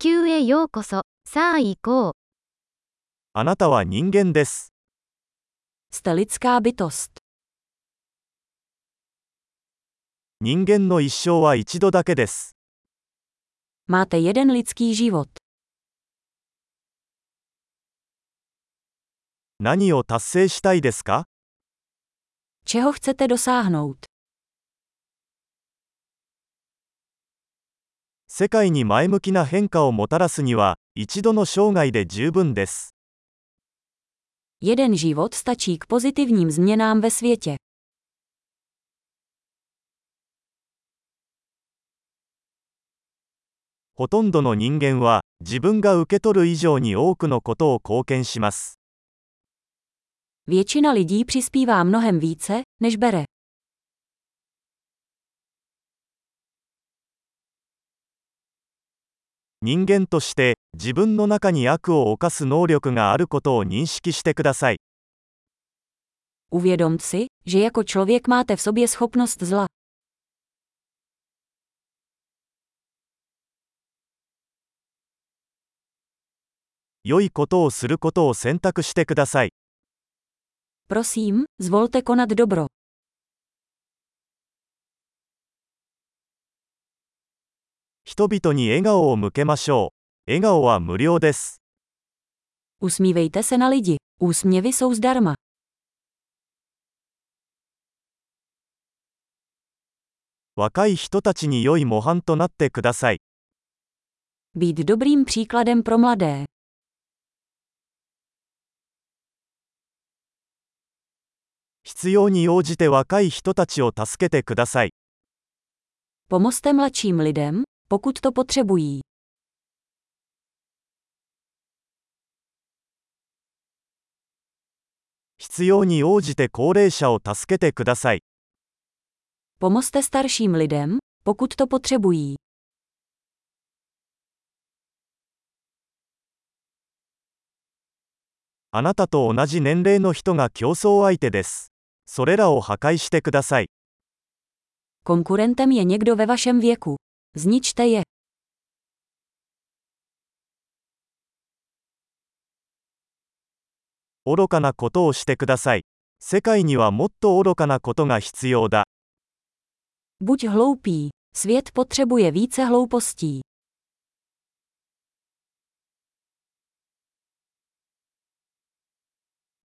球へようこそ。さあ行こう。あなたは人間です。スタリツカービト人間の一生は一度だけです。何を達成したいですか？世界に前向きな変化をもたらすには、一度の生涯で十分です。Jeden život stačí k pozitivním změnám ve světě. ほとんどの人間は、自分が受け取る以上に多くのことを貢献します。Většina lidí přispívá mnohem více, než bere. 人間として、自分の中に悪を犯す能力があることを認識してください。Uvědomt si, že jako člověk máte v sobě schopnost zla. 良いことをすることを選択してください。Prosím, zvolte konat dobro. 人々に笑顔を向けましょう。笑顔は無料です。Usmívejte se na lidi. Úsměvy jsou zdarma. 若い人たちに良い模範となってください。Být dobrým příkladem pro mladé. 必要に応じて若い人たちを助けてください。Pomozte mladším lidem, pokud to potřebují. 必要に応じて高齢者を助けてください。 Pomozte starším lidem, pokud to potřebují. あなたと同じ年齢の人が競争相手です。それらを破壊してください。 Konkurentem je někdo ve vašem věku. Zničte je. 愚かなことをしてください。世界にはもっと愚かなことが必要だ。Buď hloupý. Svět potřebuje více hloupostí.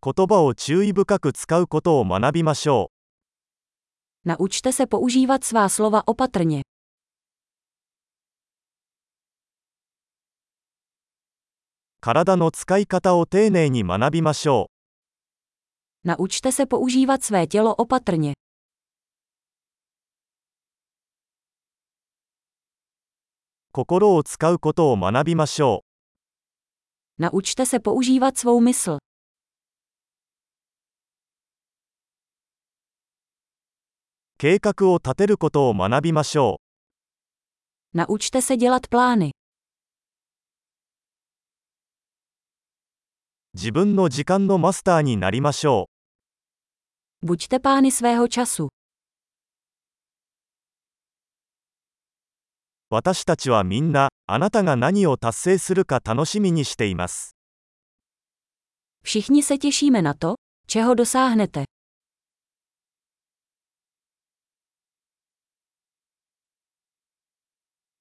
言葉を注意深く使うことを学びましょう。Naučte se používat svá slova opatrně. 体の使い方を丁寧に学びましょう。Naučte se používat své tělo opatrně. 心を使うことを学びましょう。Naučte se používat svou mysl. 計画を立てることを学びましょう。Naučte se dělat plány. 自分の時間のマスターになりましょう。Buďte pány svého času. 私たちはみんな、あなたが何を達成するか楽しみにしています。Všichni se těšíme na to, čeho dosáhnete.